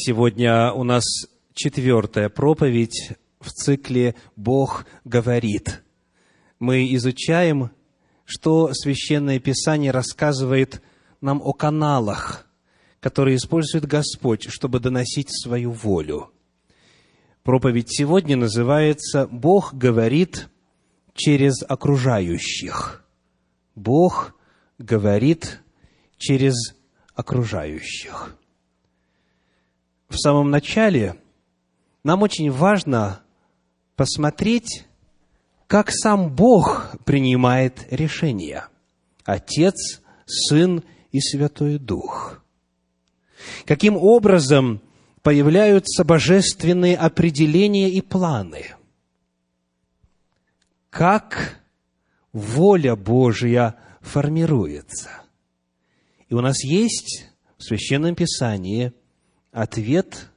Сегодня у нас четвертая проповедь в цикле «Бог говорит». Мы изучаем, что Священное Писание рассказывает нам о каналах, которые использует Господь, чтобы доносить свою волю. Проповедь сегодня называется «Бог говорит через окружающих». Бог говорит через окружающих в самом начале нам очень важно посмотреть, как сам Бог принимает решения. Отец, Сын и Святой Дух. Каким образом появляются божественные определения и планы. Как воля Божья формируется. И у нас есть в Священном Писании – ответ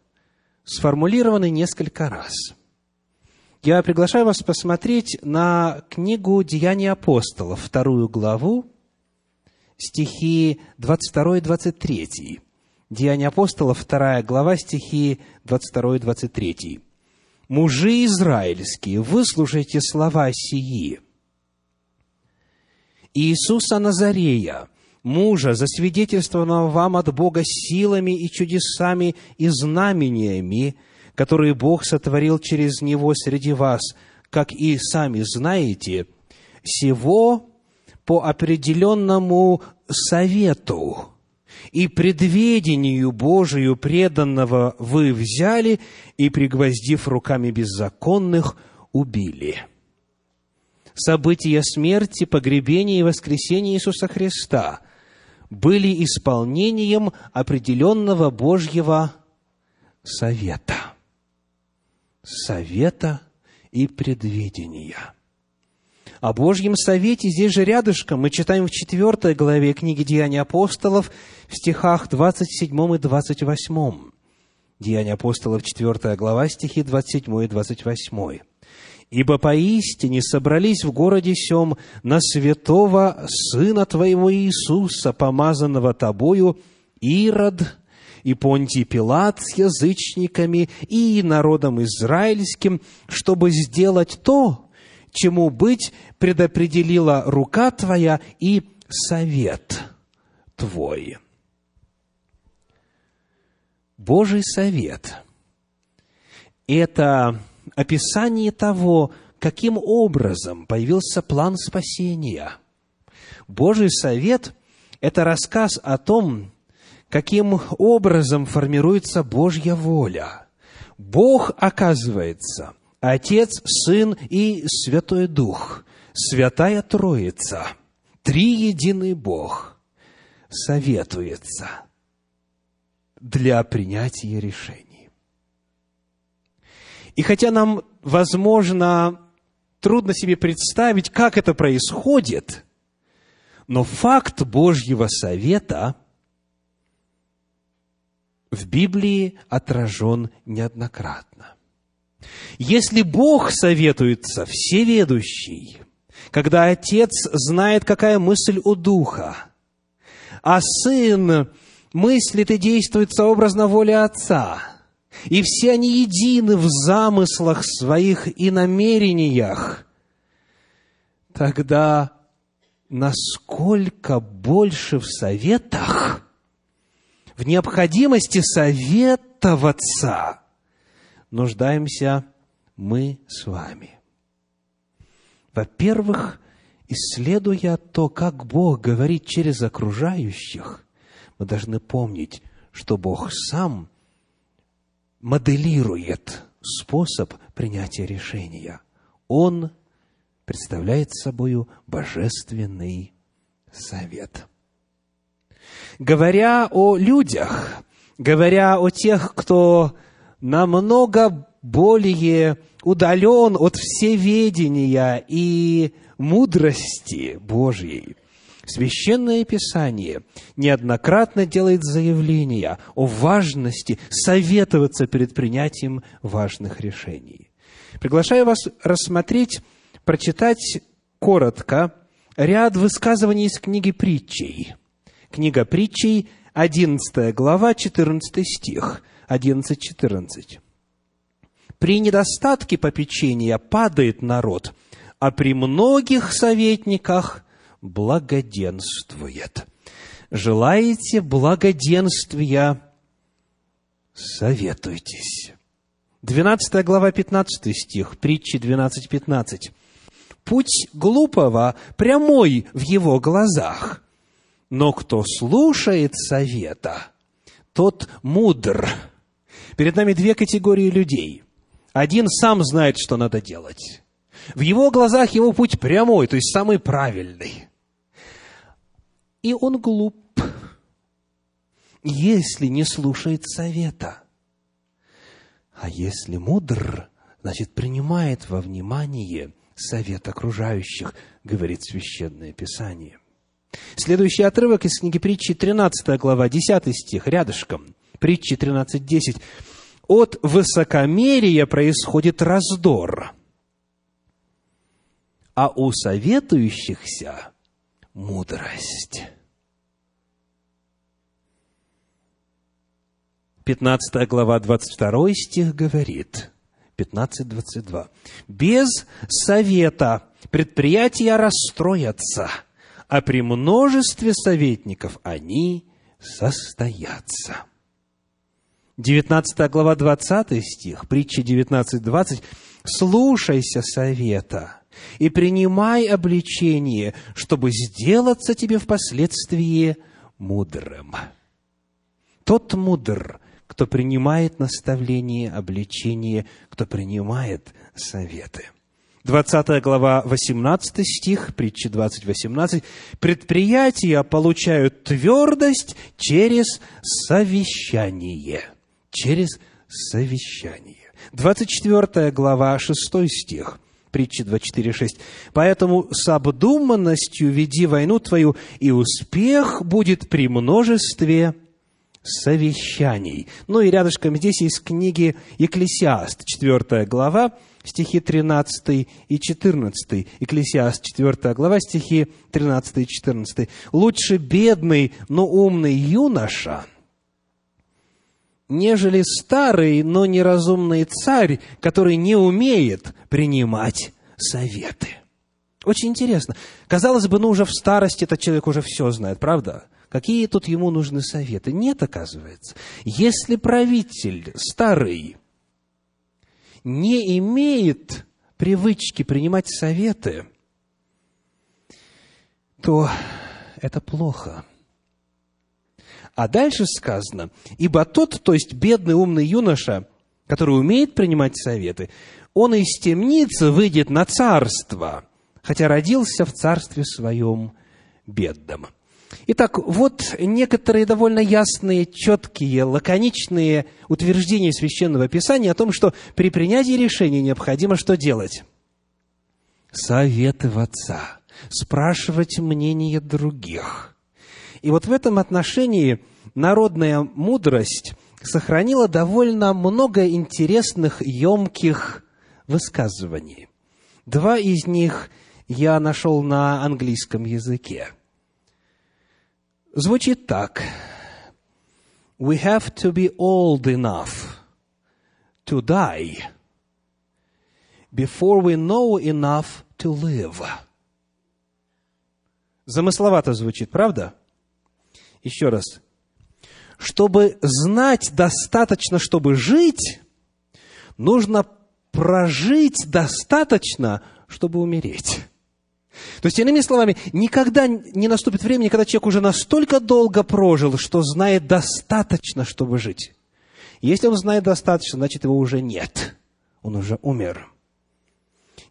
сформулированный несколько раз. Я приглашаю вас посмотреть на книгу «Деяния апостолов», вторую главу, стихи 22 и 23. Деяния апостолов, вторая глава, стихи 22 и 23. «Мужи израильские, выслушайте слова сии. Иисуса Назарея, мужа, засвидетельствованного вам от Бога силами и чудесами и знамениями, которые Бог сотворил через него среди вас, как и сами знаете, всего по определенному совету и предведению Божию преданного вы взяли и, пригвоздив руками беззаконных, убили» события смерти, погребения и воскресения Иисуса Христа, были исполнением определенного Божьего совета. Совета и предвидения. О Божьем совете здесь же рядышком мы читаем в четвертой главе книги Деяний апостолов в стихах 27 и 28. Деяния апостолов, 4 глава, стихи 27 и 28. Ибо поистине собрались в городе сем на святого Сына Твоего Иисуса, помазанного Тобою, Ирод и Понтий Пилат с язычниками и народом израильским, чтобы сделать то, чему быть предопределила рука Твоя и совет Твой. Божий совет – это описание того, каким образом появился план спасения. Божий совет – это рассказ о том, каким образом формируется Божья воля. Бог, оказывается, Отец, Сын и Святой Дух, Святая Троица, Триединый Бог, советуется для принятия решений. И хотя нам, возможно, трудно себе представить, как это происходит, но факт Божьего совета в Библии отражен неоднократно. Если Бог советуется всеведущий, когда Отец знает, какая мысль у Духа, а Сын мыслит и действует сообразно воле Отца – и все они едины в замыслах своих и намерениях, тогда насколько больше в советах, в необходимости советоваться нуждаемся мы с вами. Во-первых, исследуя то, как Бог говорит через окружающих, мы должны помнить, что Бог сам моделирует способ принятия решения. Он представляет собой божественный совет. Говоря о людях, говоря о тех, кто намного более удален от всеведения и мудрости Божьей, Священное Писание неоднократно делает заявления о важности советоваться перед принятием важных решений. Приглашаю вас рассмотреть, прочитать коротко ряд высказываний из книги притчей. Книга притчей, 11 глава, 14 стих. 11.14. При недостатке попечения падает народ, а при многих советниках благоденствует. Желаете благоденствия? Советуйтесь. 12 глава, 15 стих, притчи 12.15. Путь глупого прямой в его глазах, но кто слушает совета, тот мудр. Перед нами две категории людей. Один сам знает, что надо делать. В его глазах его путь прямой, то есть самый правильный. И он глуп, если не слушает совета. А если мудр, значит, принимает во внимание совет окружающих, говорит Священное Писание. Следующий отрывок из книги притчи, 13 глава, 10 стих, рядышком. Притчи 13.10. От высокомерия происходит раздор, а у советующихся мудрость. 15 глава, 22 стих говорит, 15.22. «Без совета предприятия расстроятся, а при множестве советников они состоятся». 19 глава, 20 стих, притча 19.20. «Слушайся совета и принимай обличение, чтобы сделаться тебе впоследствии мудрым». Тот мудр, кто принимает наставление, обличение, кто принимает советы. 20 глава, 18 стих, притча 20, 18. «Предприятия получают твердость через совещание». Через совещание. 24 глава, 6 стих, притча 24, 6. «Поэтому с обдуманностью веди войну твою, и успех будет при множестве совещаний. Ну и рядышком здесь из книги Екклесиаст, 4 глава, стихи 13 и 14. Екклесиаст, 4 глава, стихи 13 и 14. «Лучше бедный, но умный юноша, нежели старый, но неразумный царь, который не умеет принимать советы». Очень интересно. Казалось бы, ну уже в старости этот человек уже все знает, правда? Какие тут ему нужны советы? Нет, оказывается. Если правитель старый не имеет привычки принимать советы, то это плохо. А дальше сказано, ибо тот, то есть бедный умный юноша, который умеет принимать советы, он из темницы выйдет на царство, хотя родился в царстве своем бедном. Итак, вот некоторые довольно ясные, четкие, лаконичные утверждения Священного Писания о том, что при принятии решения необходимо что делать? Советоваться, спрашивать мнение других. И вот в этом отношении народная мудрость сохранила довольно много интересных, емких высказываний. Два из них я нашел на английском языке – звучит так. We have to be old enough to die before we know enough to live. Замысловато звучит, правда? Еще раз. Чтобы знать достаточно, чтобы жить, нужно прожить достаточно, чтобы умереть. То есть, иными словами, никогда не наступит время, когда человек уже настолько долго прожил, что знает достаточно, чтобы жить. Если он знает достаточно, значит, его уже нет. Он уже умер.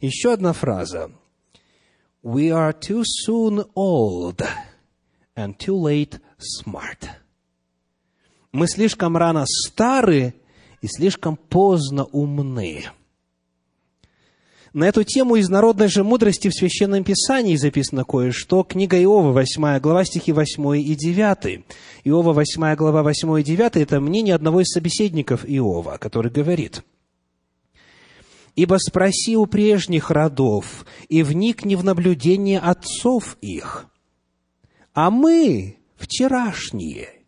Еще одна фраза. We are too soon old and too late smart. Мы слишком рано стары и слишком поздно умны. На эту тему из народной же мудрости в Священном Писании записано кое-что. Книга Иова, 8 глава, стихи 8 и 9. Иова, 8 глава, 8 и 9 – это мнение одного из собеседников Иова, который говорит, «Ибо спроси у прежних родов, и вникни в наблюдение отцов их, а мы, вчерашние,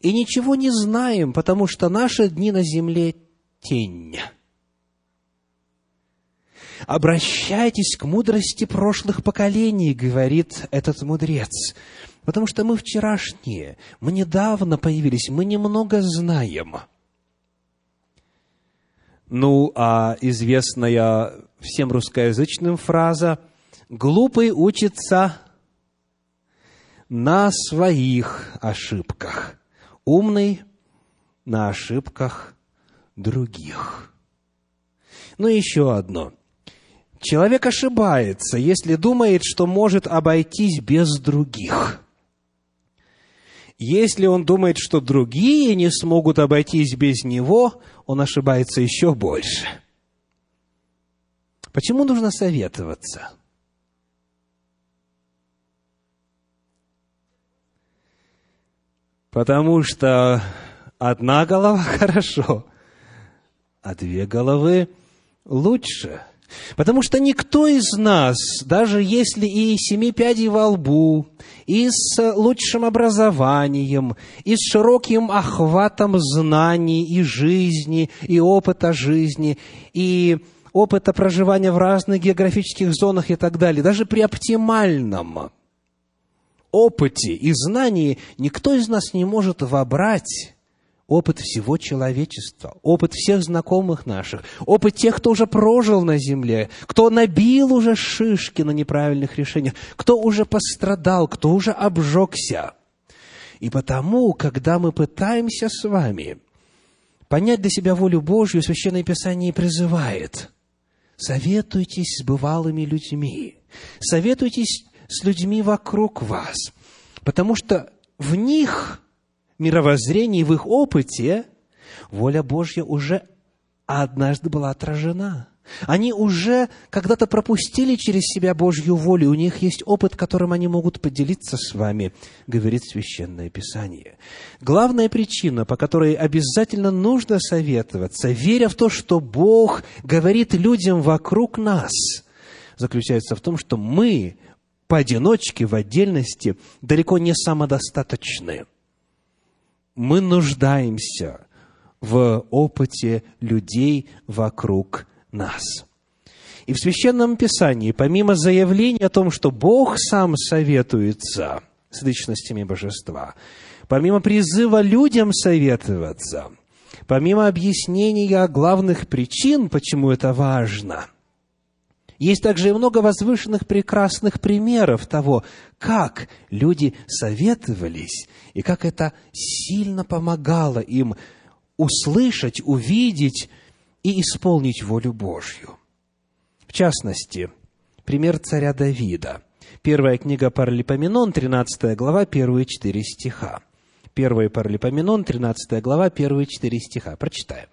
и ничего не знаем, потому что наши дни на земле – тень. Обращайтесь к мудрости прошлых поколений, говорит этот мудрец, потому что мы вчерашние, мы недавно появились, мы немного знаем. Ну, а известная всем русскоязычным фраза «глупый учится на своих ошибках, умный на ошибках других». Ну, еще одно – Человек ошибается, если думает, что может обойтись без других. Если он думает, что другие не смогут обойтись без него, он ошибается еще больше. Почему нужно советоваться? Потому что одна голова хорошо, а две головы лучше – Потому что никто из нас, даже если и семи пядей во лбу, и с лучшим образованием, и с широким охватом знаний и жизни, и опыта жизни, и опыта проживания в разных географических зонах и так далее, даже при оптимальном опыте и знании никто из нас не может вобрать опыт всего человечества, опыт всех знакомых наших, опыт тех, кто уже прожил на земле, кто набил уже шишки на неправильных решениях, кто уже пострадал, кто уже обжегся. И потому, когда мы пытаемся с вами понять для себя волю Божью, Священное Писание призывает, советуйтесь с бывалыми людьми, советуйтесь с людьми вокруг вас, потому что в них мировоззрении, в их опыте, воля Божья уже однажды была отражена. Они уже когда-то пропустили через себя Божью волю, у них есть опыт, которым они могут поделиться с вами, говорит Священное Писание. Главная причина, по которой обязательно нужно советоваться, веря в то, что Бог говорит людям вокруг нас, заключается в том, что мы поодиночке, в отдельности, далеко не самодостаточны – мы нуждаемся в опыте людей вокруг нас. И в Священном Писании, помимо заявления о том, что Бог сам советуется с личностями Божества, помимо призыва людям советоваться, помимо объяснения главных причин, почему это важно – есть также и много возвышенных прекрасных примеров того, как люди советовались и как это сильно помогало им услышать, увидеть и исполнить волю Божью. В частности, пример царя Давида. Первая книга Паралипоменон, 13 глава, первые четыре стиха. Первая Паралипоменон, 13 глава, первые четыре стиха. Прочитаем.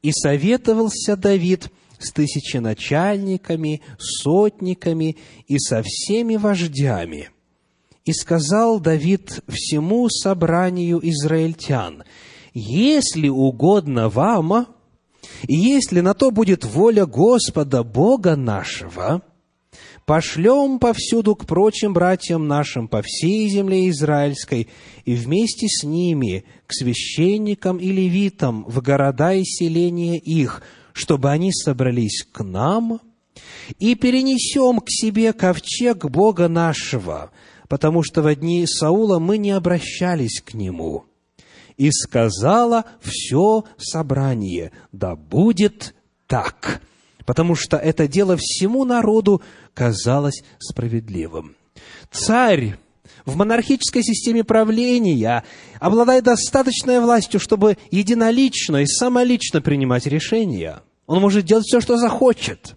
«И советовался Давид с тысяченачальниками, сотниками и со всеми вождями. И сказал Давид всему собранию израильтян, «Если угодно вам, и если на то будет воля Господа Бога нашего, пошлем повсюду к прочим братьям нашим по всей земле израильской, и вместе с ними к священникам и левитам в города и селения их, чтобы они собрались к нам, и перенесем к себе ковчег Бога нашего, потому что в дни Саула мы не обращались к нему. И сказала все собрание, да будет так, потому что это дело всему народу казалось справедливым. Царь в монархической системе правления обладает достаточной властью, чтобы единолично и самолично принимать решения. Он может делать все, что захочет.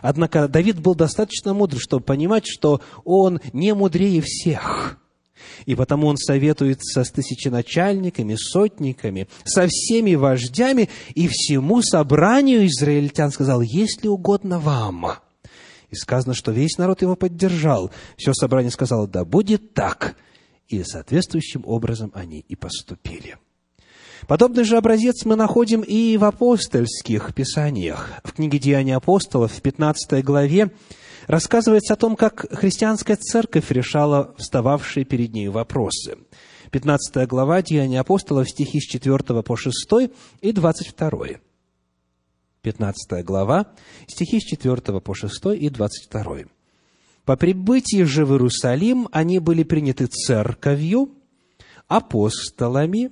Однако Давид был достаточно мудр, чтобы понимать, что он не мудрее всех. И потому он советуется с тысяченачальниками, сотниками, со всеми вождями и всему собранию израильтян сказал, если угодно вам, и сказано, что весь народ его поддержал. Все собрание сказало, да будет так. И соответствующим образом они и поступили. Подобный же образец мы находим и в апостольских писаниях. В книге «Деяния апостолов» в 15 главе рассказывается о том, как христианская церковь решала встававшие перед ней вопросы. 15 глава Деяния апостолов, стихи с 4 по 6 и 22. 15 глава, стихи с 4 по 6 и 22. «По прибытии же в Иерусалим они были приняты церковью, апостолами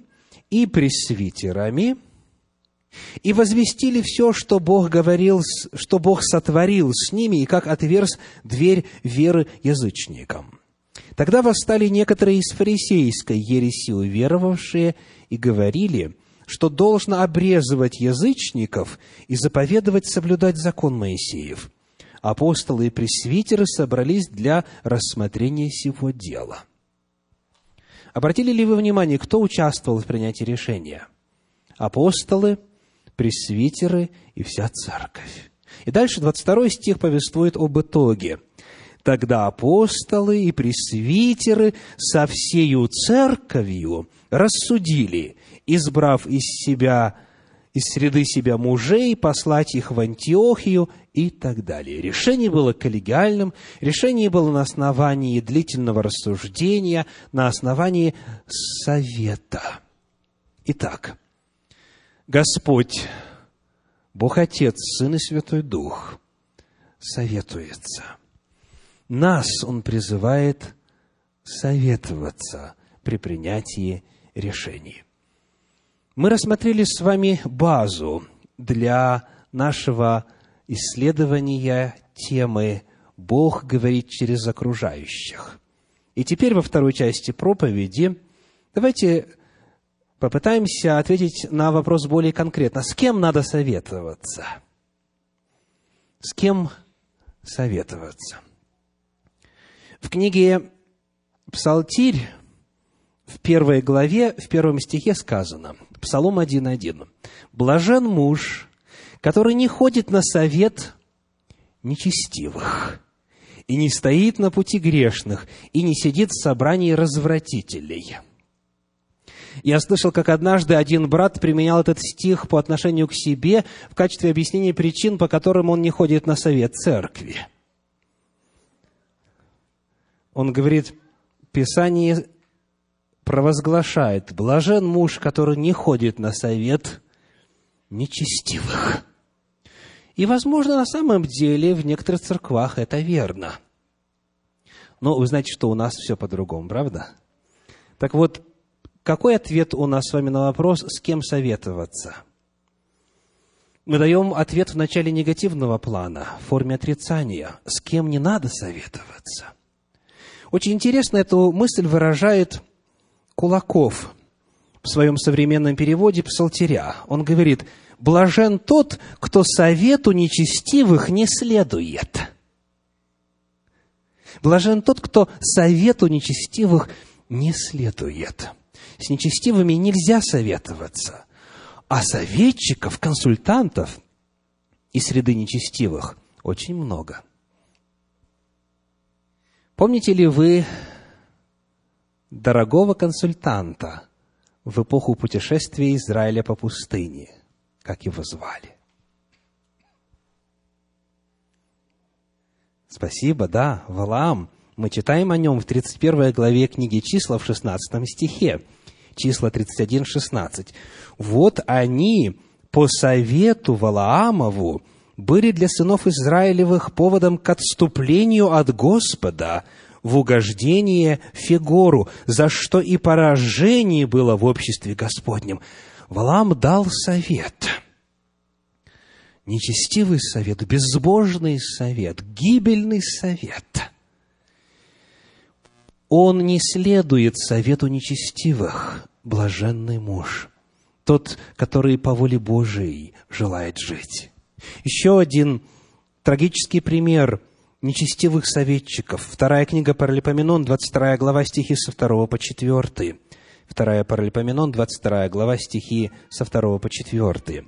и пресвитерами, и возвестили все, что Бог говорил, что Бог сотворил с ними, и как отверз дверь веры язычникам. Тогда восстали некоторые из фарисейской ереси уверовавшие и говорили, что должно обрезывать язычников и заповедовать соблюдать закон Моисеев. Апостолы и пресвитеры собрались для рассмотрения сего дела. Обратили ли вы внимание, кто участвовал в принятии решения? Апостолы – пресвитеры и вся церковь. И дальше 22 стих повествует об итоге. Тогда апостолы и пресвитеры со всею церковью рассудили, избрав из себя, из среды себя мужей, послать их в Антиохию и так далее. Решение было коллегиальным, решение было на основании длительного рассуждения, на основании совета. Итак, Господь, Бог Отец, Сын и Святой Дух советуется. Нас Он призывает советоваться при принятии решений. Мы рассмотрели с вами базу для нашего исследования темы «Бог говорит через окружающих». И теперь во второй части проповеди давайте Попытаемся ответить на вопрос более конкретно. С кем надо советоваться? С кем советоваться? В книге «Псалтирь» в первой главе, в первом стихе сказано, Псалом 1.1. «Блажен муж, который не ходит на совет нечестивых, и не стоит на пути грешных, и не сидит в собрании развратителей». Я слышал, как однажды один брат применял этот стих по отношению к себе в качестве объяснения причин, по которым он не ходит на совет церкви. Он говорит, Писание провозглашает, блажен муж, который не ходит на совет нечестивых. И, возможно, на самом деле в некоторых церквах это верно. Но вы знаете, что у нас все по-другому, правда? Так вот, какой ответ у нас с вами на вопрос, с кем советоваться? Мы даем ответ в начале негативного плана, в форме отрицания. С кем не надо советоваться? Очень интересно эту мысль выражает Кулаков в своем современном переводе псалтиря. Он говорит, «Блажен тот, кто совету нечестивых не следует». Блажен тот, кто совету нечестивых не следует. С нечестивыми нельзя советоваться. А советчиков, консультантов из среды нечестивых очень много. Помните ли вы дорогого консультанта в эпоху путешествия Израиля по пустыне? Как его звали? Спасибо, да, Валаам. Мы читаем о нем в 31 главе книги числа в 16 стихе числа 31, 16. «Вот они по совету Валаамову были для сынов Израилевых поводом к отступлению от Господа в угождение Фигору, за что и поражение было в обществе Господнем. Валаам дал совет – нечестивый совет, безбожный совет, гибельный совет. Он не следует совету нечестивых, блаженный муж, тот, который по воле Божией желает жить. Еще один трагический пример нечестивых советчиков. Вторая книга Паралипоменон, 22 глава, стихи со 2 по 4. Вторая Паралипоменон, 22 глава, стихи со 2 по 4.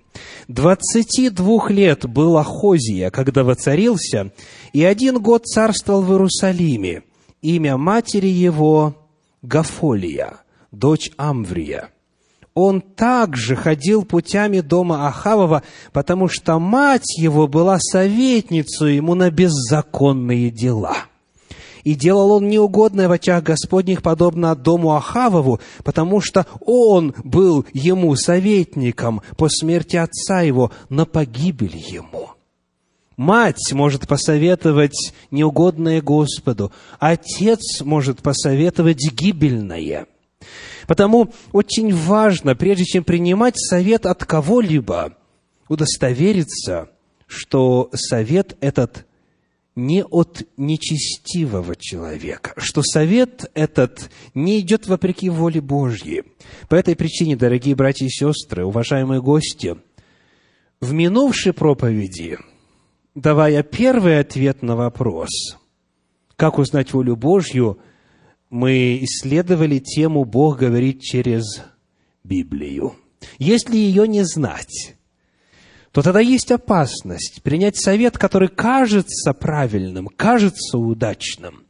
«Двадцати двух лет был Ахозия, когда воцарился, и один год царствовал в Иерусалиме. Имя матери его Гафолия, дочь Амврия. Он также ходил путями дома Ахавова, потому что мать его была советницей ему на беззаконные дела. И делал он неугодное в очах Господних, подобно дому Ахавову, потому что он был ему советником по смерти отца его на погибель ему. Мать может посоветовать неугодное Господу, отец может посоветовать гибельное. Потому очень важно, прежде чем принимать совет от кого-либо, удостовериться, что совет этот не от нечестивого человека, что совет этот не идет вопреки воле Божьей. По этой причине, дорогие братья и сестры, уважаемые гости, в минувшей проповеди, давая первый ответ на вопрос, как узнать волю Божью, мы исследовали тему «Бог говорит через Библию». Если ее не знать, то тогда есть опасность принять совет, который кажется правильным, кажется удачным.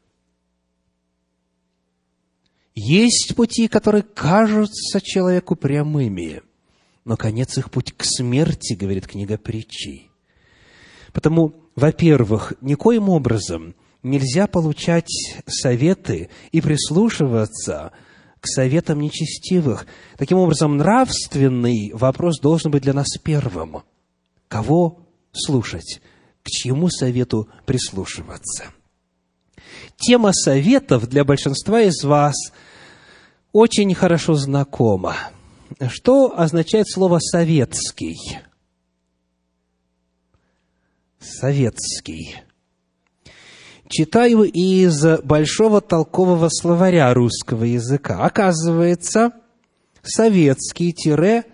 Есть пути, которые кажутся человеку прямыми, но конец их путь к смерти, говорит книга притчей. Потому, во-первых, никоим образом нельзя получать советы и прислушиваться к советам нечестивых. Таким образом, нравственный вопрос должен быть для нас первым – Кого слушать? К чьему совету прислушиваться? Тема советов для большинства из вас очень хорошо знакома. Что означает слово «советский»? Советский. Читаю из Большого толкового словаря русского языка. Оказывается, советский-это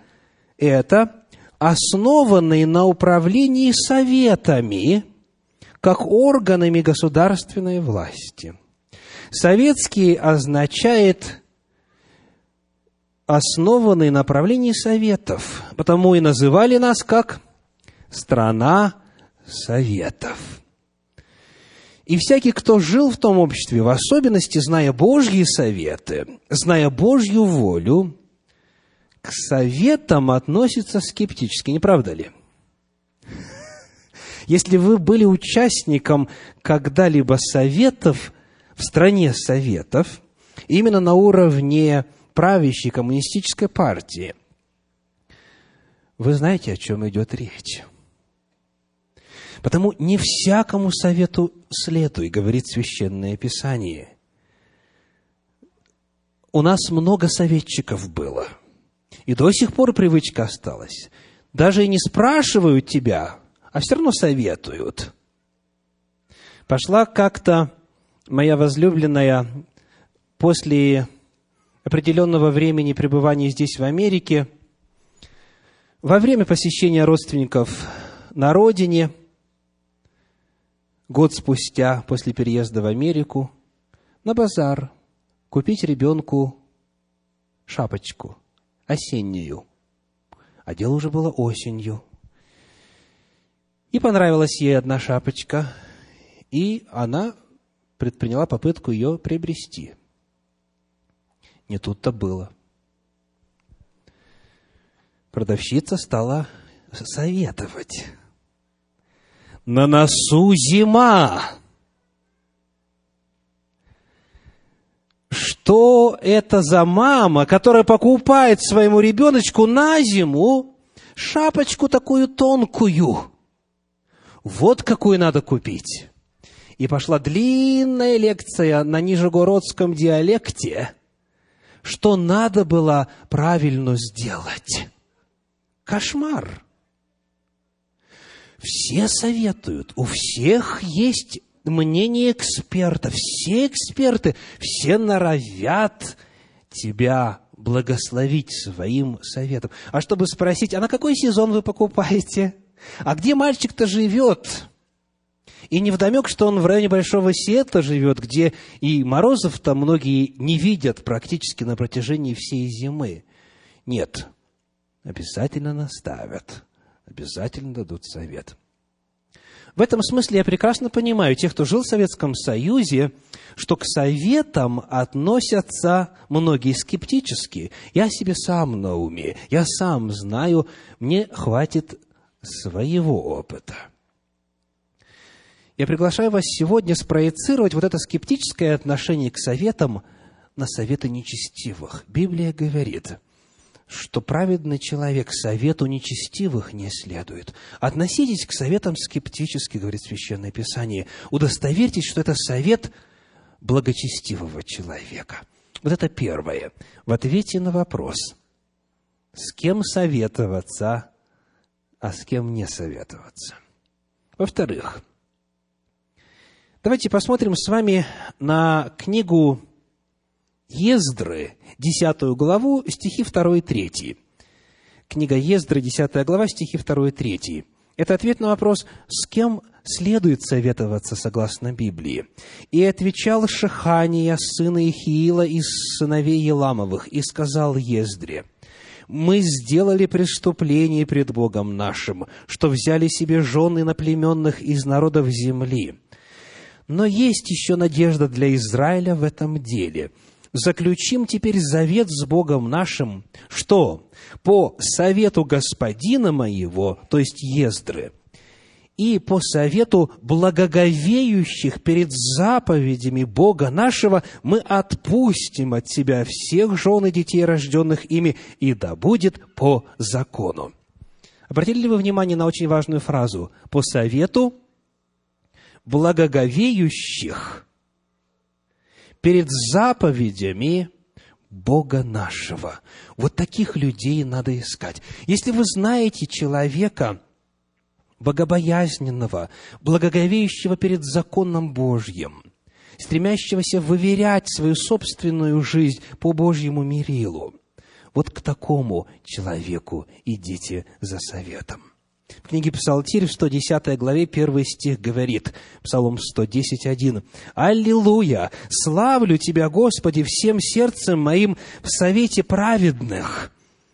основанный на управлении советами, как органами государственной власти. Советский означает основанный на правлении советов, потому и называли нас как страна советов. И всякий, кто жил в том обществе, в особенности зная Божьи советы, зная Божью волю, к советам относится скептически, не правда ли? Если вы были участником когда-либо советов в стране советов, именно на уровне правящей коммунистической партии, вы знаете, о чем идет речь. Потому не всякому совету следуй, говорит Священное Писание. У нас много советчиков было – и до сих пор привычка осталась. Даже и не спрашивают тебя, а все равно советуют. Пошла как-то моя возлюбленная после определенного времени пребывания здесь, в Америке, во время посещения родственников на родине, год спустя после переезда в Америку, на базар купить ребенку шапочку – осеннюю, а дело уже было осенью. И понравилась ей одна шапочка, и она предприняла попытку ее приобрести. Не тут-то было. Продавщица стала советовать. На носу зима. что это за мама, которая покупает своему ребеночку на зиму шапочку такую тонкую. Вот какую надо купить. И пошла длинная лекция на нижегородском диалекте, что надо было правильно сделать. Кошмар. Все советуют, у всех есть мнение экспертов. Все эксперты, все норовят тебя благословить своим советом. А чтобы спросить, а на какой сезон вы покупаете? А где мальчик-то живет? И не вдомек, что он в районе Большого Сиэтла живет, где и морозов-то многие не видят практически на протяжении всей зимы. Нет, обязательно наставят, обязательно дадут совет. В этом смысле я прекрасно понимаю тех, кто жил в Советском Союзе, что к советам относятся многие скептически. Я себе сам на уме, я сам знаю, мне хватит своего опыта. Я приглашаю вас сегодня спроецировать вот это скептическое отношение к советам на советы нечестивых. Библия говорит, что праведный человек совету нечестивых не следует. Относитесь к советам скептически, говорит Священное Писание. Удостоверьтесь, что это совет благочестивого человека. Вот это первое. В ответе на вопрос, с кем советоваться, а с кем не советоваться. Во-вторых, давайте посмотрим с вами на книгу Ездры, 10 главу, стихи 2 и 3. Книга Ездры, 10 глава, стихи 2 и 3. Это ответ на вопрос, с кем следует советоваться согласно Библии. «И отвечал Шахания, сына Ихиила из сыновей Еламовых, и сказал Ездре, мы сделали преступление пред Богом нашим, что взяли себе жены наплеменных из народов земли. Но есть еще надежда для Израиля в этом деле – заключим теперь завет с Богом нашим, что по совету господина моего, то есть Ездры, и по совету благоговеющих перед заповедями Бога нашего мы отпустим от себя всех жен и детей, рожденных ими, и да будет по закону. Обратили ли вы внимание на очень важную фразу? По совету благоговеющих перед заповедями Бога нашего. Вот таких людей надо искать. Если вы знаете человека, богобоязненного, благоговеющего перед законом Божьим, стремящегося выверять свою собственную жизнь по Божьему мерилу, вот к такому человеку идите за советом. В книге Псалтирь в 110 главе первый стих говорит, Псалом 110, 1. «Аллилуйя! Славлю Тебя, Господи, всем сердцем моим в совете праведных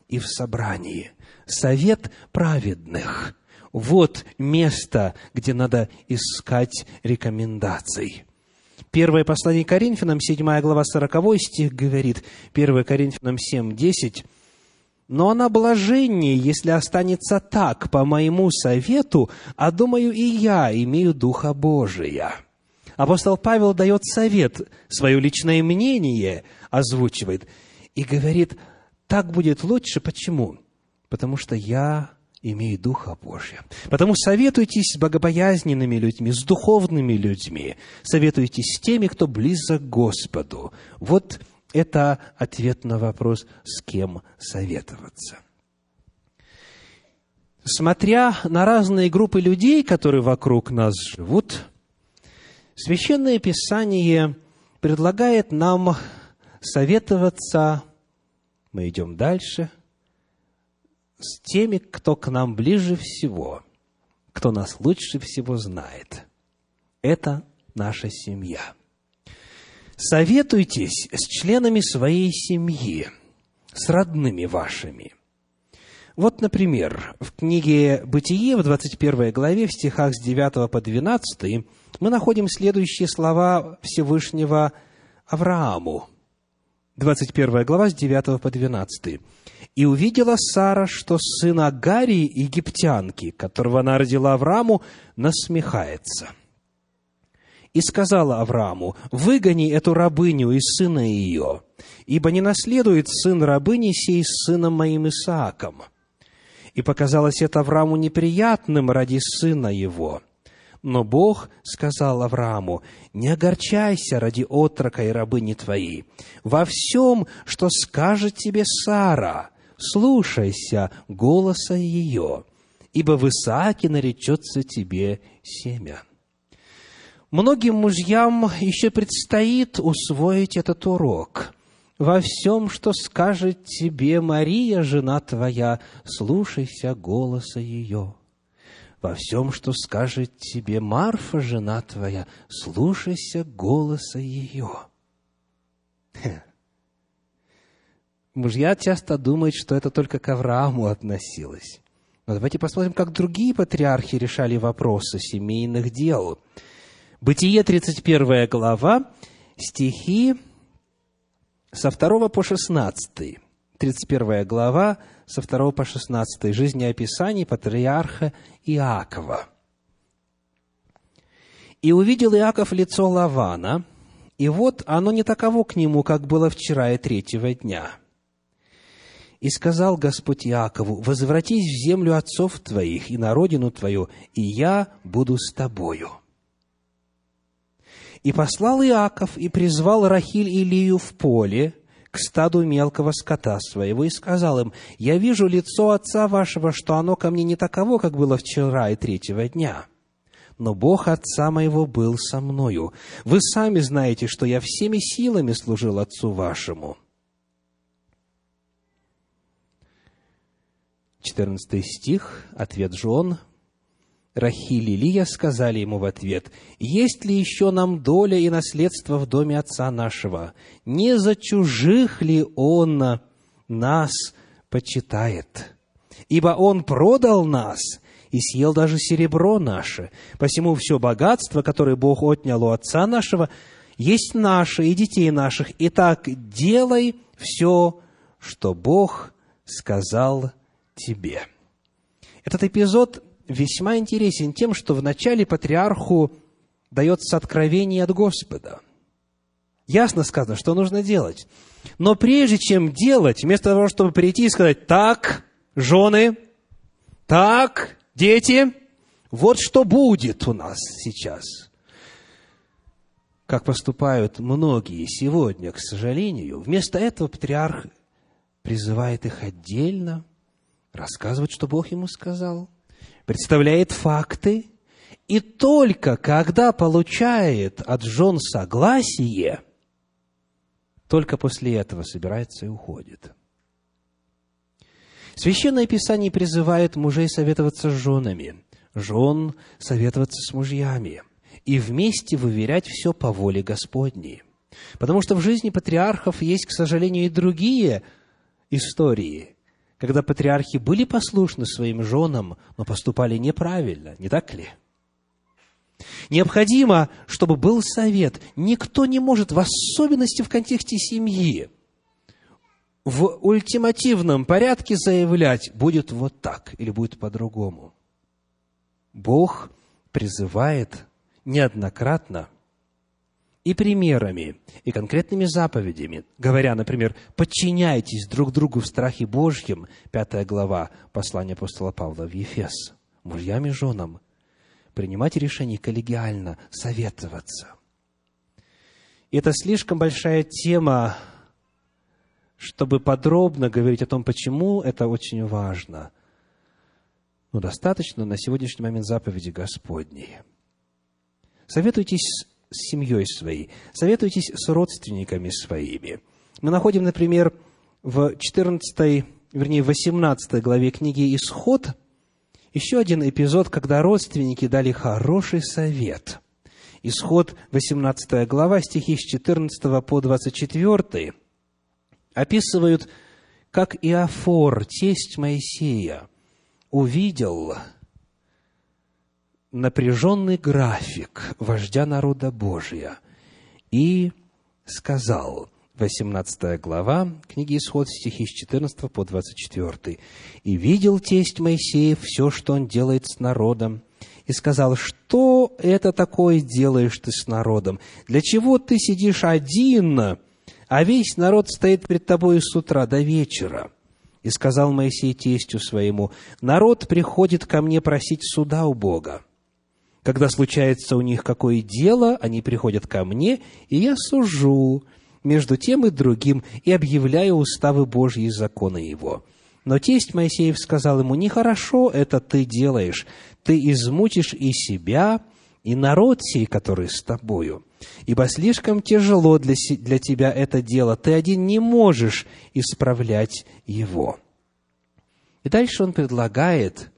и в собрании». Совет праведных. Вот место, где надо искать рекомендаций. Первое послание Коринфянам, 7 глава, 40 стих говорит, 1 Коринфянам 7, 10, но она блаженнее, если останется так, по моему совету, а думаю, и я имею Духа Божия. Апостол Павел дает совет, свое личное мнение озвучивает и говорит, так будет лучше. Почему? Потому что я имею Духа Божия. Потому советуйтесь с богобоязненными людьми, с духовными людьми. Советуйтесь с теми, кто близок к Господу. Вот это ответ на вопрос, с кем советоваться. Смотря на разные группы людей, которые вокруг нас живут, Священное Писание предлагает нам советоваться, мы идем дальше, с теми, кто к нам ближе всего, кто нас лучше всего знает. Это наша семья – Советуйтесь с членами своей семьи, с родными вашими. Вот, например, в книге «Бытие» в 21 главе, в стихах с 9 по 12, мы находим следующие слова Всевышнего Аврааму. 21 глава, с 9 по 12. «И увидела Сара, что сын Агарии, египтянки, которого она родила Аврааму, насмехается» и сказала Аврааму, «Выгони эту рабыню и сына ее, ибо не наследует сын рабыни сей с сыном моим Исааком». И показалось это Аврааму неприятным ради сына его. Но Бог сказал Аврааму, «Не огорчайся ради отрока и рабыни твоей. Во всем, что скажет тебе Сара, слушайся голоса ее, ибо в Исааке наречется тебе семя». Многим мужьям еще предстоит усвоить этот урок. Во всем, что скажет тебе Мария, жена твоя, слушайся голоса ее. Во всем, что скажет тебе Марфа, жена твоя, слушайся голоса ее. Мужья часто думают, что это только к Аврааму относилось. Но давайте посмотрим, как другие патриархи решали вопросы семейных дел – Бытие, 31 глава, стихи со 2 по 16. 31 глава, со 2 по 16. Жизнеописание патриарха Иакова. И увидел Иаков лицо Лавана, и вот оно не таково к нему, как было вчера и третьего дня. И сказал Господь Иакову, «Возвратись в землю отцов твоих и на родину твою, и я буду с тобою». И послал Иаков и призвал Рахиль и Лию в поле к стаду мелкого скота своего и сказал им, «Я вижу лицо отца вашего, что оно ко мне не таково, как было вчера и третьего дня» но Бог Отца моего был со мною. Вы сами знаете, что я всеми силами служил Отцу вашему». 14 стих, ответ жен. Рахиль и Лия сказали ему в ответ, «Есть ли еще нам доля и наследство в доме отца нашего? Не за чужих ли он нас почитает? Ибо он продал нас и съел даже серебро наше. Посему все богатство, которое Бог отнял у отца нашего, есть наше и детей наших. Итак, делай все, что Бог сказал тебе. Этот эпизод весьма интересен тем, что вначале патриарху дается откровение от Господа. Ясно сказано, что нужно делать. Но прежде чем делать, вместо того, чтобы прийти и сказать, так, жены, так, Дети, вот что будет у нас сейчас. Как поступают многие сегодня, к сожалению, вместо этого патриарх призывает их отдельно, рассказывать, что Бог ему сказал, представляет факты, и только когда получает от жен согласие, только после этого собирается и уходит. Священное Писание призывает мужей советоваться с женами, жен советоваться с мужьями и вместе выверять все по воле Господней. Потому что в жизни патриархов есть, к сожалению, и другие истории, когда патриархи были послушны своим женам, но поступали неправильно, не так ли? Необходимо, чтобы был совет. Никто не может, в особенности в контексте семьи, в ультимативном порядке заявлять, будет вот так или будет по-другому. Бог призывает неоднократно и примерами, и конкретными заповедями, говоря, например, «подчиняйтесь друг другу в страхе Божьем», пятая глава послания апостола Павла в Ефес, мужьям и женам, принимать решения коллегиально, советоваться. Это слишком большая тема чтобы подробно говорить о том, почему это очень важно. Но достаточно на сегодняшний момент заповеди Господней. Советуйтесь с семьей своей, советуйтесь с родственниками своими. Мы находим, например, в 14, вернее, 18 главе книги «Исход» еще один эпизод, когда родственники дали хороший совет. Исход, 18 глава, стихи с 14 по 24 описывают, как Иофор, тесть Моисея, увидел напряженный график вождя народа Божия и сказал, 18 глава книги Исход, стихи с 14 по 24. «И видел тесть Моисеев все, что он делает с народом, и сказал, что это такое делаешь ты с народом? Для чего ты сидишь один а весь народ стоит пред тобою с утра до вечера. И сказал Моисей тестю своему, народ приходит ко мне просить суда у Бога. Когда случается у них какое дело, они приходят ко мне, и я сужу между тем и другим и объявляю уставы Божьи и законы его. Но тесть Моисеев сказал ему, нехорошо это ты делаешь, ты измутишь и себя, и народ сей, который с тобою ибо слишком тяжело для, для тебя это дело, ты один не можешь исправлять его. И дальше он предлагает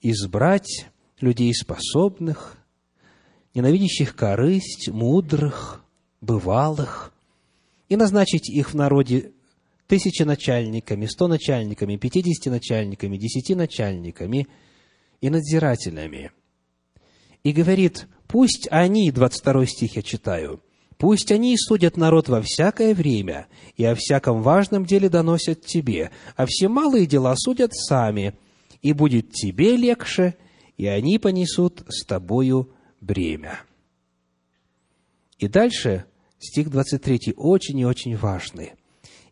избрать людей способных, ненавидящих корысть, мудрых, бывалых, и назначить их в народе тысячи начальниками, сто начальниками, пятидесяти начальниками, десяти начальниками и надзирателями. И говорит, Пусть они, 22 стих я читаю, пусть они судят народ во всякое время, и о всяком важном деле доносят тебе, а все малые дела судят сами, и будет тебе легче, и они понесут с тобою бремя. И дальше стих 23 очень и очень важный.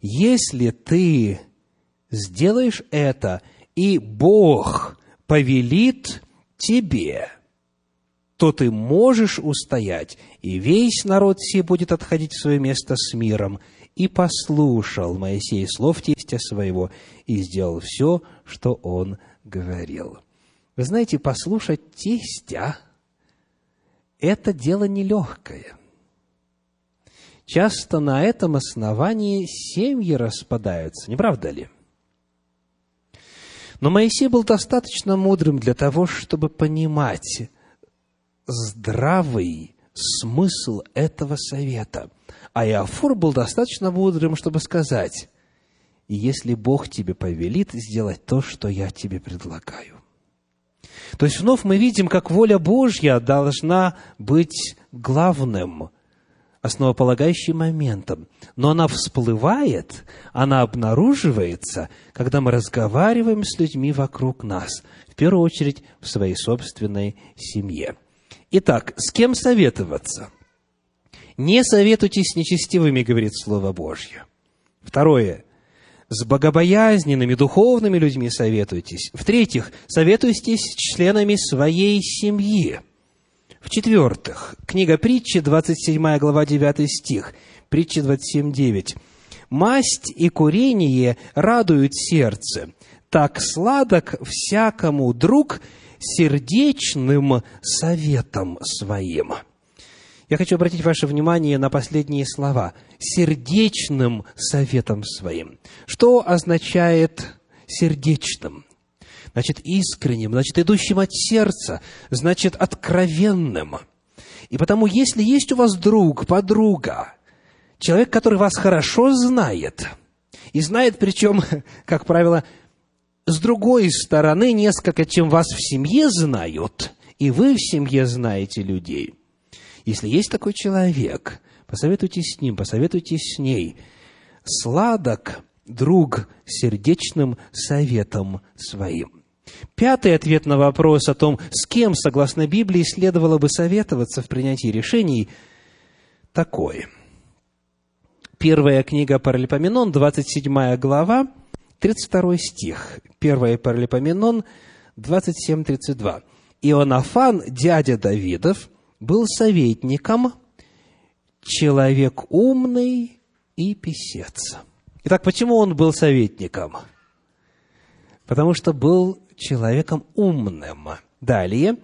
Если ты сделаешь это, и Бог повелит тебе, то ты можешь устоять, и весь народ сей будет отходить в свое место с миром. И послушал Моисей слов тестя своего, и сделал все, что он говорил. Вы знаете, послушать тестя – это дело нелегкое. Часто на этом основании семьи распадаются, не правда ли? Но Моисей был достаточно мудрым для того, чтобы понимать здравый смысл этого совета. А Иофор был достаточно мудрым, чтобы сказать, «И если Бог тебе повелит сделать то, что я тебе предлагаю». То есть вновь мы видим, как воля Божья должна быть главным, основополагающим моментом. Но она всплывает, она обнаруживается, когда мы разговариваем с людьми вокруг нас, в первую очередь в своей собственной семье. Итак, с кем советоваться? Не советуйтесь с нечестивыми, говорит Слово Божье. Второе с богобоязненными, духовными людьми советуйтесь. В-третьих, советуйтесь с членами своей семьи. В-четвертых, книга притчи, 27 глава, 9 стих, притча 27, 9. «Масть и курение радуют сердце, так сладок всякому друг сердечным советом своим». Я хочу обратить ваше внимание на последние слова. Сердечным советом своим. Что означает сердечным? Значит, искренним, значит, идущим от сердца, значит, откровенным. И потому, если есть у вас друг, подруга, человек, который вас хорошо знает, и знает, причем, как правило, с другой стороны, несколько, чем вас в семье знают, и вы в семье знаете людей, если есть такой человек, посоветуйтесь с ним, посоветуйтесь с ней. Сладок друг сердечным советом своим. Пятый ответ на вопрос о том, с кем, согласно Библии, следовало бы советоваться в принятии решений, такой. Первая книга Паралипоменон, 27 глава, 32 стих. Первая Паралипоменон, 27-32. Ионафан, дядя Давидов, был советником, человек умный и писец. Итак, почему он был советником? Потому что был человеком умным. Далее,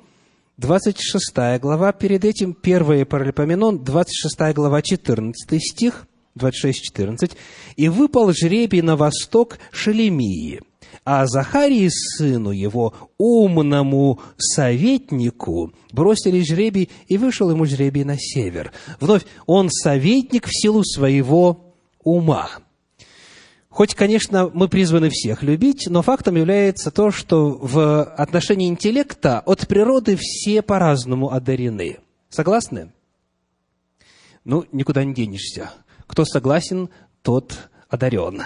26 глава, перед этим 1 Паралипоменон, 26 глава, 14 стих, 26-14. «И выпал жребий на восток Шелемии, а Захарии, сыну его, умному советнику, бросили жребий, и вышел ему жребий на север. Вновь, он советник в силу своего ума. Хоть, конечно, мы призваны всех любить, но фактом является то, что в отношении интеллекта от природы все по-разному одарены. Согласны? Ну, никуда не денешься. Кто согласен, тот одарен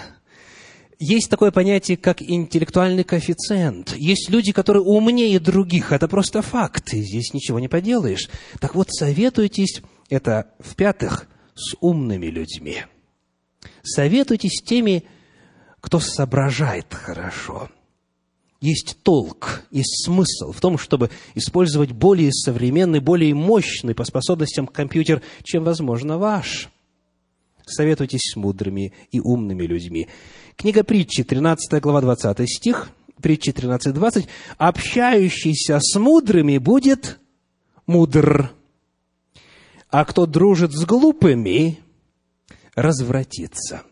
есть такое понятие, как интеллектуальный коэффициент. Есть люди, которые умнее других. Это просто факт. И здесь ничего не поделаешь. Так вот, советуйтесь, это в-пятых, с умными людьми. Советуйтесь с теми, кто соображает хорошо. Есть толк, есть смысл в том, чтобы использовать более современный, более мощный по способностям компьютер, чем, возможно, ваш. Советуйтесь с мудрыми и умными людьми. Книга притчи, 13 глава, 20 стих, притчи 13, 20. «Общающийся с мудрыми будет мудр, а кто дружит с глупыми, развратится».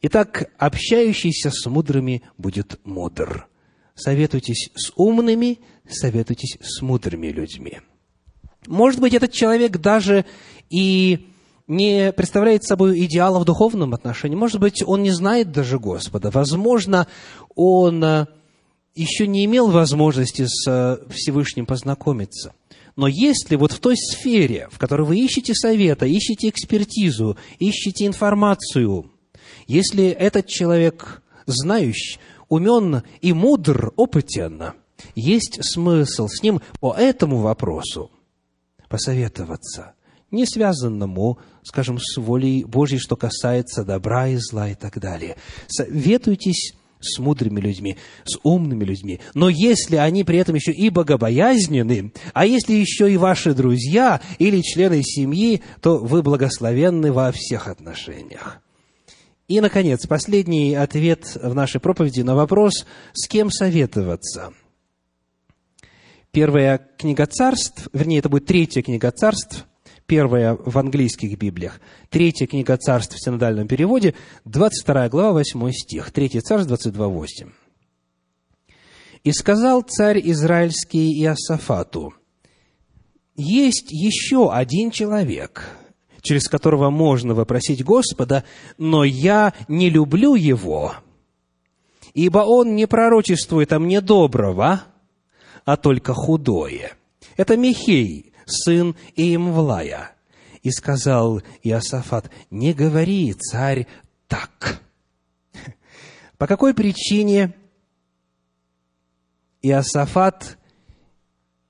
Итак, общающийся с мудрыми будет мудр. Советуйтесь с умными, советуйтесь с мудрыми людьми. Может быть, этот человек даже и не представляет собой идеала в духовном отношении. Может быть, он не знает даже Господа. Возможно, он э, еще не имел возможности с э, Всевышним познакомиться. Но если вот в той сфере, в которой вы ищете совета, ищете экспертизу, ищете информацию, если этот человек знающий, умен и мудр, опытен, есть смысл с ним по этому вопросу посоветоваться – не связанному, скажем, с волей Божьей, что касается добра и зла и так далее. Советуйтесь с мудрыми людьми, с умными людьми. Но если они при этом еще и богобоязнены, а если еще и ваши друзья или члены семьи, то вы благословенны во всех отношениях. И, наконец, последний ответ в нашей проповеди на вопрос, с кем советоваться. Первая книга царств, вернее, это будет третья книга царств, первая в английских Библиях, третья книга царств в синодальном переводе, 22 глава, 8 стих, третья царств, 22, 8. «И сказал царь Израильский Иосафату, есть еще один человек, через которого можно вопросить Господа, но я не люблю его, ибо он не пророчествует о мне доброго, а только худое. Это Михей, сын Иемвлая. И сказал Иосафат, не говори, царь, так. По какой причине Иосафат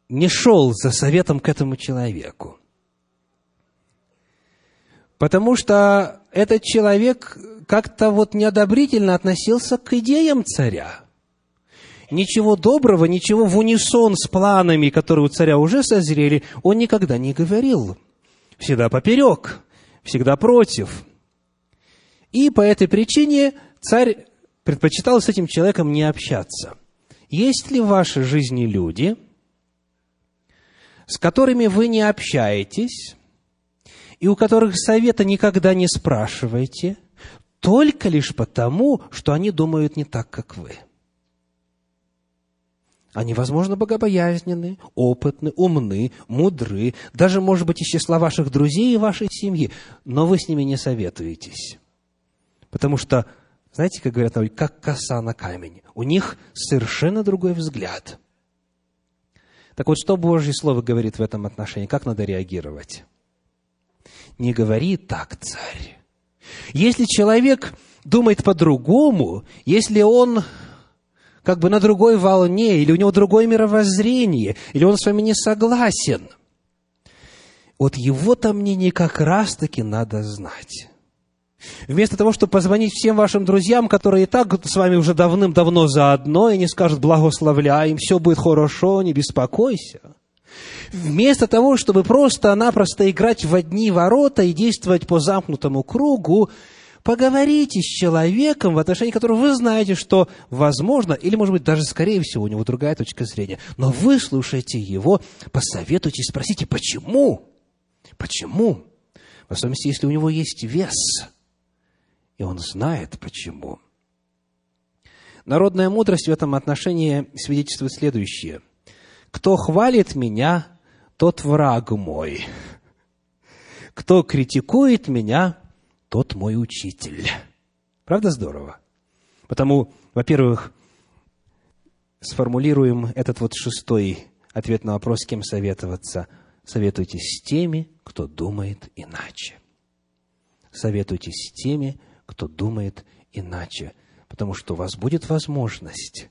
не шел за советом к этому человеку? Потому что этот человек как-то вот неодобрительно относился к идеям царя. Ничего доброго, ничего в унисон с планами, которые у царя уже созрели, он никогда не говорил. Всегда поперек, всегда против. И по этой причине царь предпочитал с этим человеком не общаться. Есть ли в вашей жизни люди, с которыми вы не общаетесь, и у которых совета никогда не спрашиваете, только лишь потому, что они думают не так, как вы. Они, возможно, богобоязненны, опытны, умны, мудры, даже, может быть, из числа ваших друзей и вашей семьи, но вы с ними не советуетесь. Потому что, знаете, как говорят, как коса на камень. У них совершенно другой взгляд. Так вот, что Божье Слово говорит в этом отношении? Как надо реагировать? не говори так, царь. Если человек думает по-другому, если он как бы на другой волне, или у него другое мировоззрение, или он с вами не согласен, вот его-то мнение как раз-таки надо знать. Вместо того, чтобы позвонить всем вашим друзьям, которые и так с вами уже давным-давно заодно, и не скажут «благословляем», «все будет хорошо, не беспокойся», Вместо того, чтобы просто-напросто играть в одни ворота и действовать по замкнутому кругу, поговорите с человеком, в отношении которого вы знаете, что возможно, или, может быть, даже скорее всего, у него другая точка зрения, но выслушайте его, посоветуйте, спросите, почему? Почему? В особенности, если у него есть вес, и он знает, почему. Народная мудрость в этом отношении свидетельствует следующее. Кто хвалит меня, тот враг мой. Кто критикует меня, тот мой учитель. Правда здорово? Потому, во-первых, сформулируем этот вот шестой ответ на вопрос, с кем советоваться. Советуйтесь с теми, кто думает иначе. Советуйтесь с теми, кто думает иначе, потому что у вас будет возможность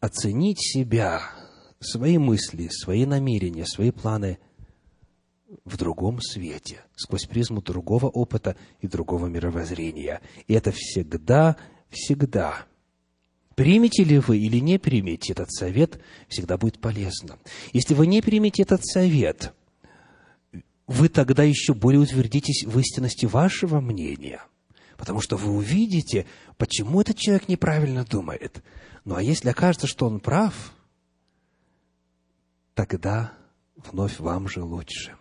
оценить себя свои мысли, свои намерения, свои планы в другом свете, сквозь призму другого опыта и другого мировоззрения. И это всегда, всегда. Примете ли вы или не примете этот совет, всегда будет полезно. Если вы не примете этот совет, вы тогда еще более утвердитесь в истинности вашего мнения, потому что вы увидите, почему этот человек неправильно думает. Ну а если окажется, что он прав – тогда вновь вам же лучше.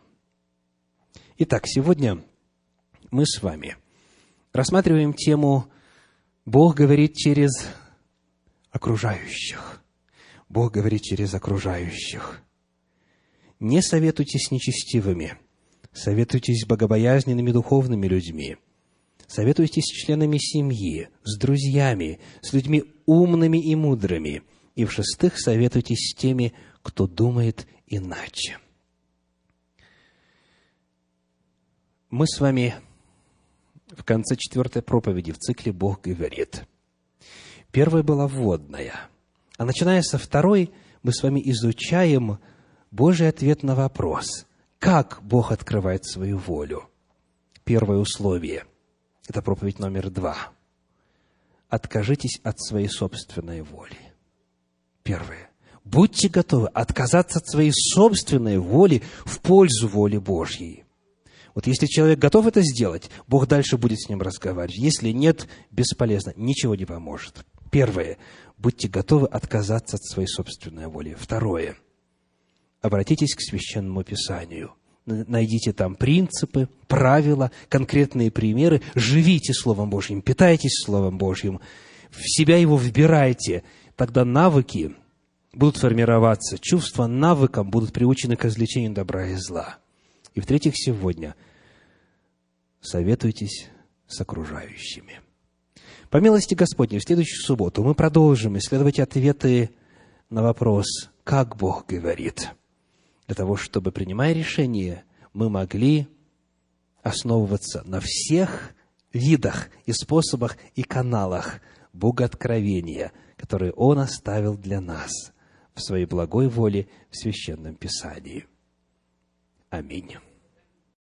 Итак, сегодня мы с вами рассматриваем тему «Бог говорит через окружающих». Бог говорит через окружающих. Не советуйтесь нечестивыми, советуйтесь с богобоязненными духовными людьми, советуйтесь с членами семьи, с друзьями, с людьми умными и мудрыми. И в-шестых, советуйтесь с теми, кто думает иначе. Мы с вами в конце четвертой проповеди в цикле «Бог говорит». Первая была вводная, а начиная со второй мы с вами изучаем Божий ответ на вопрос, Как Бог открывает свою волю? Первое условие – это проповедь номер два. Откажитесь от своей собственной воли. Первое. Будьте готовы отказаться от своей собственной воли в пользу воли Божьей. Вот если человек готов это сделать, Бог дальше будет с ним разговаривать. Если нет, бесполезно, ничего не поможет. Первое. Будьте готовы отказаться от своей собственной воли. Второе. Обратитесь к Священному Писанию. Найдите там принципы, правила, конкретные примеры. Живите Словом Божьим, питайтесь Словом Божьим. В себя его вбирайте. Тогда навыки будут формироваться, чувства навыкам будут приучены к развлечению добра и зла. И в-третьих, сегодня советуйтесь с окружающими. По милости Господней, в следующую субботу мы продолжим исследовать ответы на вопрос, как Бог говорит, для того, чтобы, принимая решение, мы могли основываться на всех видах и способах и каналах Богооткровения, которые Он оставил для нас в Своей благой воле в Священном Писании. Аминь.